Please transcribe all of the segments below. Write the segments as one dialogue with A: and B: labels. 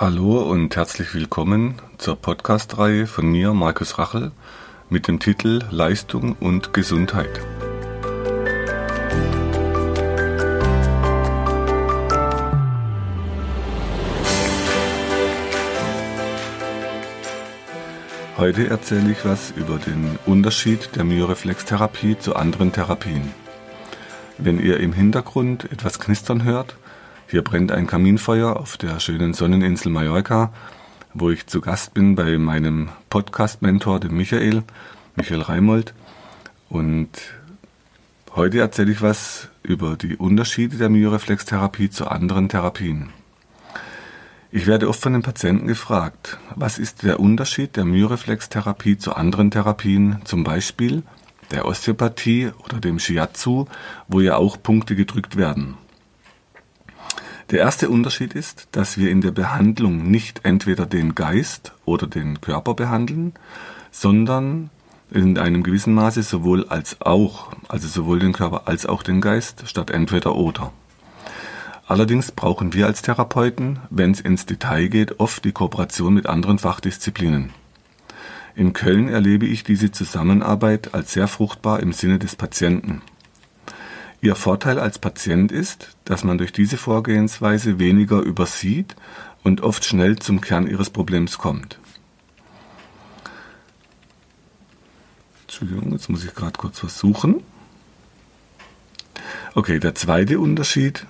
A: Hallo und herzlich willkommen zur Podcast-Reihe von mir, Markus Rachel, mit dem Titel Leistung und Gesundheit. Heute erzähle ich was über den Unterschied der Myoreflextherapie zu anderen Therapien. Wenn ihr im Hintergrund etwas knistern hört, hier brennt ein Kaminfeuer auf der schönen Sonneninsel Mallorca, wo ich zu Gast bin bei meinem Podcast-Mentor, dem Michael, Michael Reimold. Und heute erzähle ich was über die Unterschiede der Myoreflextherapie zu anderen Therapien. Ich werde oft von den Patienten gefragt, was ist der Unterschied der Myoreflextherapie zu anderen Therapien, zum Beispiel der Osteopathie oder dem Shiatsu, wo ja auch Punkte gedrückt werden. Der erste Unterschied ist, dass wir in der Behandlung nicht entweder den Geist oder den Körper behandeln, sondern in einem gewissen Maße sowohl als auch, also sowohl den Körper als auch den Geist, statt entweder oder. Allerdings brauchen wir als Therapeuten, wenn es ins Detail geht, oft die Kooperation mit anderen Fachdisziplinen. In Köln erlebe ich diese Zusammenarbeit als sehr fruchtbar im Sinne des Patienten. Ihr Vorteil als Patient ist, dass man durch diese Vorgehensweise weniger übersieht und oft schnell zum Kern ihres Problems kommt. Entschuldigung, jetzt muss ich gerade kurz was suchen. Okay, der zweite Unterschied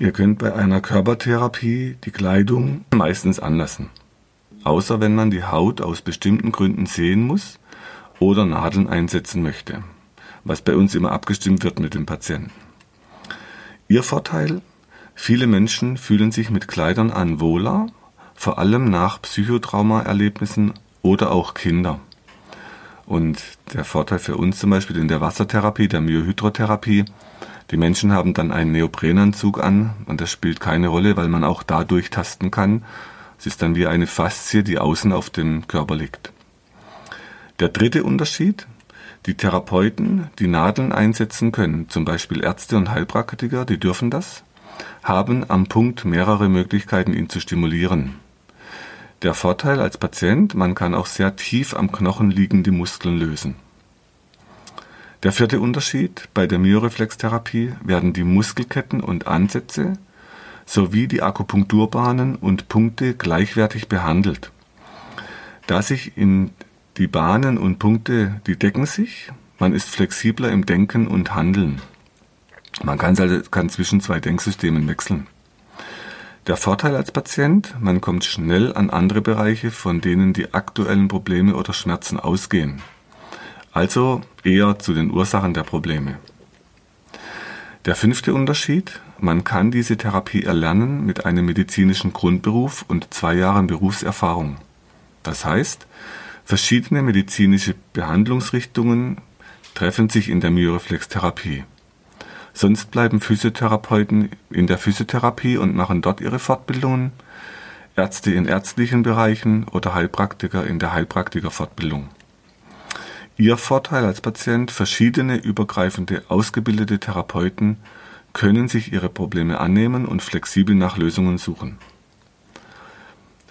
A: Ihr könnt bei einer Körpertherapie die Kleidung meistens anlassen, außer wenn man die Haut aus bestimmten Gründen sehen muss oder Nadeln einsetzen möchte, was bei uns immer abgestimmt wird mit dem Patienten. Ihr Vorteil? Viele Menschen fühlen sich mit Kleidern an wohler, vor allem nach Psychotrauma-Erlebnissen oder auch Kinder. Und der Vorteil für uns zum Beispiel in der Wassertherapie, der Myohydrotherapie, die Menschen haben dann einen Neoprenanzug an und das spielt keine Rolle, weil man auch da durchtasten kann. Es ist dann wie eine Faszie, die außen auf dem Körper liegt. Der dritte Unterschied, die Therapeuten, die Nadeln einsetzen können, zum Beispiel Ärzte und Heilpraktiker, die dürfen das, haben am Punkt mehrere Möglichkeiten, ihn zu stimulieren. Der Vorteil als Patient, man kann auch sehr tief am Knochen liegende Muskeln lösen. Der vierte Unterschied: Bei der Myoreflextherapie werden die Muskelketten und Ansätze sowie die Akupunkturbahnen und Punkte gleichwertig behandelt. Da sich in die Bahnen und Punkte, die decken sich, man ist flexibler im Denken und Handeln. Man kann, also, kann zwischen zwei Denksystemen wechseln. Der Vorteil als Patient, man kommt schnell an andere Bereiche, von denen die aktuellen Probleme oder Schmerzen ausgehen also eher zu den Ursachen der Probleme. Der fünfte Unterschied, man kann diese Therapie erlernen mit einem medizinischen Grundberuf und zwei Jahren Berufserfahrung. Das heißt, verschiedene medizinische Behandlungsrichtungen treffen sich in der Myoreflex-Therapie. Sonst bleiben Physiotherapeuten in der Physiotherapie und machen dort ihre Fortbildungen, Ärzte in ärztlichen Bereichen oder Heilpraktiker in der Heilpraktikerfortbildung. Ihr Vorteil als Patient: Verschiedene übergreifende ausgebildete Therapeuten können sich ihre Probleme annehmen und flexibel nach Lösungen suchen.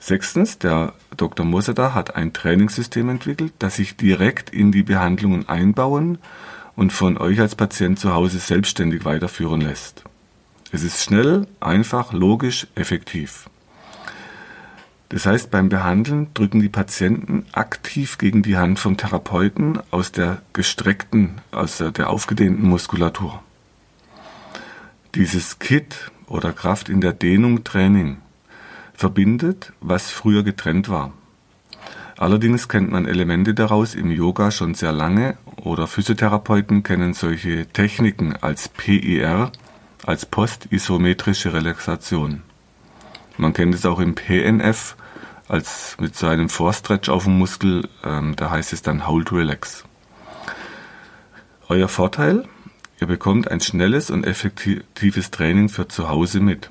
A: Sechstens, der Dr. Moseda hat ein Trainingssystem entwickelt, das sich direkt in die Behandlungen einbauen und von euch als Patient zu Hause selbstständig weiterführen lässt. Es ist schnell, einfach, logisch, effektiv. Das heißt, beim Behandeln drücken die Patienten aktiv gegen die Hand vom Therapeuten aus der gestreckten, aus der aufgedehnten Muskulatur. Dieses Kit oder Kraft in der Dehnung Training verbindet, was früher getrennt war. Allerdings kennt man Elemente daraus im Yoga schon sehr lange oder Physiotherapeuten kennen solche Techniken als PIR, als postisometrische Relaxation. Man kennt es auch im PNF als mit so einem Vorstretch auf dem Muskel, ähm, da heißt es dann Hold Relax. Euer Vorteil? Ihr bekommt ein schnelles und effektives Training für zu Hause mit.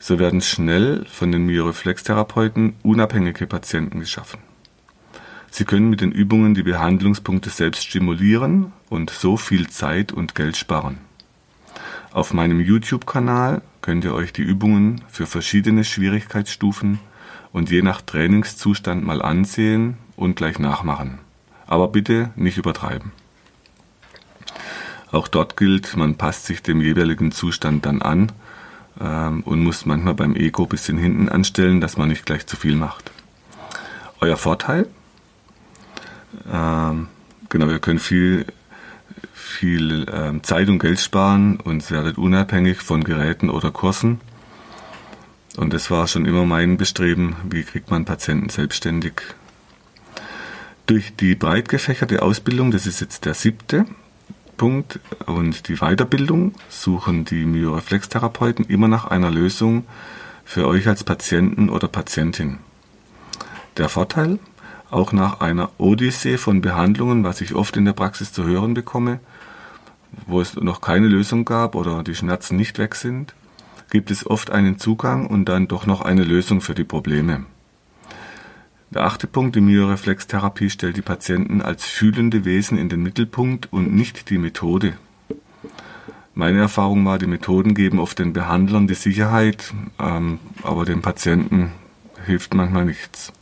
A: So werden schnell von den Myoreflex-Therapeuten unabhängige Patienten geschaffen. Sie können mit den Übungen die Behandlungspunkte selbst stimulieren und so viel Zeit und Geld sparen. Auf meinem YouTube-Kanal könnt ihr euch die Übungen für verschiedene Schwierigkeitsstufen und je nach Trainingszustand mal ansehen und gleich nachmachen. Aber bitte nicht übertreiben. Auch dort gilt, man passt sich dem jeweiligen Zustand dann an ähm, und muss manchmal beim Ego ein bisschen hinten anstellen, dass man nicht gleich zu viel macht. Euer Vorteil? Ähm, genau, ihr könnt viel, viel ähm, Zeit und Geld sparen und werdet unabhängig von Geräten oder Kursen. Und das war schon immer mein Bestreben, wie kriegt man Patienten selbstständig. Durch die breit gefächerte Ausbildung, das ist jetzt der siebte, Punkt und die Weiterbildung suchen die Myoreflextherapeuten immer nach einer Lösung für euch als Patienten oder Patientin. Der Vorteil, auch nach einer Odyssee von Behandlungen, was ich oft in der Praxis zu hören bekomme, wo es noch keine Lösung gab oder die Schmerzen nicht weg sind, gibt es oft einen Zugang und dann doch noch eine Lösung für die Probleme. Der achte Punkt, die Myoreflextherapie stellt die Patienten als fühlende Wesen in den Mittelpunkt und nicht die Methode. Meine Erfahrung war, die Methoden geben oft den Behandlern die Sicherheit, ähm, aber dem Patienten hilft manchmal nichts.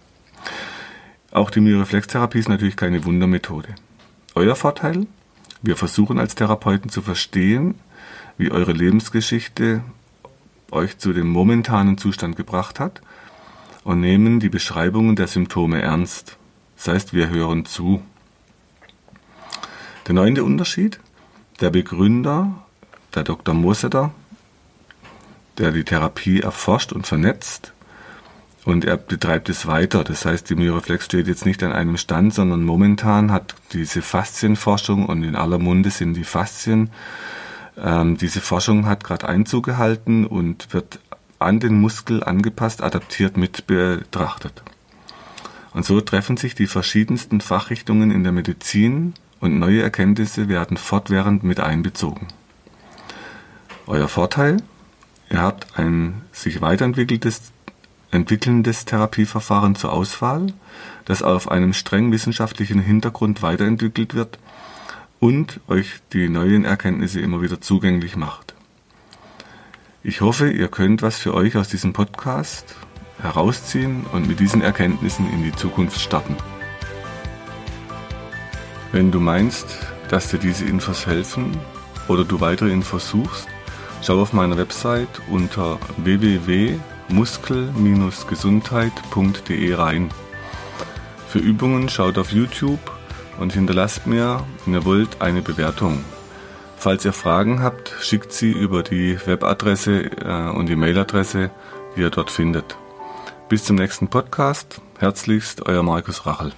A: Auch die Myoreflextherapie ist natürlich keine Wundermethode. Euer Vorteil? Wir versuchen als Therapeuten zu verstehen, wie eure Lebensgeschichte euch zu dem momentanen Zustand gebracht hat und nehmen die Beschreibungen der Symptome ernst. Das heißt, wir hören zu. Der neunte Unterschied, der Begründer, der Dr. Moseter, der die Therapie erforscht und vernetzt, und er betreibt es weiter. Das heißt, die Myoreflex steht jetzt nicht an einem Stand, sondern momentan hat diese Faszienforschung und in aller Munde sind die Faszien. Ähm, diese Forschung hat gerade Einzug gehalten und wird an den Muskel angepasst, adaptiert mit betrachtet. Und so treffen sich die verschiedensten Fachrichtungen in der Medizin und neue Erkenntnisse werden fortwährend mit einbezogen. Euer Vorteil? Ihr habt ein sich weiterentwickeltes entwickelndes Therapieverfahren zur Auswahl, das auf einem streng wissenschaftlichen Hintergrund weiterentwickelt wird und euch die neuen Erkenntnisse immer wieder zugänglich macht. Ich hoffe, ihr könnt was für euch aus diesem Podcast herausziehen und mit diesen Erkenntnissen in die Zukunft starten. Wenn du meinst, dass dir diese Infos helfen oder du weitere Infos suchst, schau auf meiner Website unter www.muskel-gesundheit.de rein. Für Übungen schaut auf YouTube und hinterlasst mir, wenn ihr wollt, eine Bewertung. Falls ihr Fragen habt, schickt sie über die Webadresse äh, und die Mailadresse, die ihr dort findet. Bis zum nächsten Podcast. Herzlichst, euer Markus Rachel.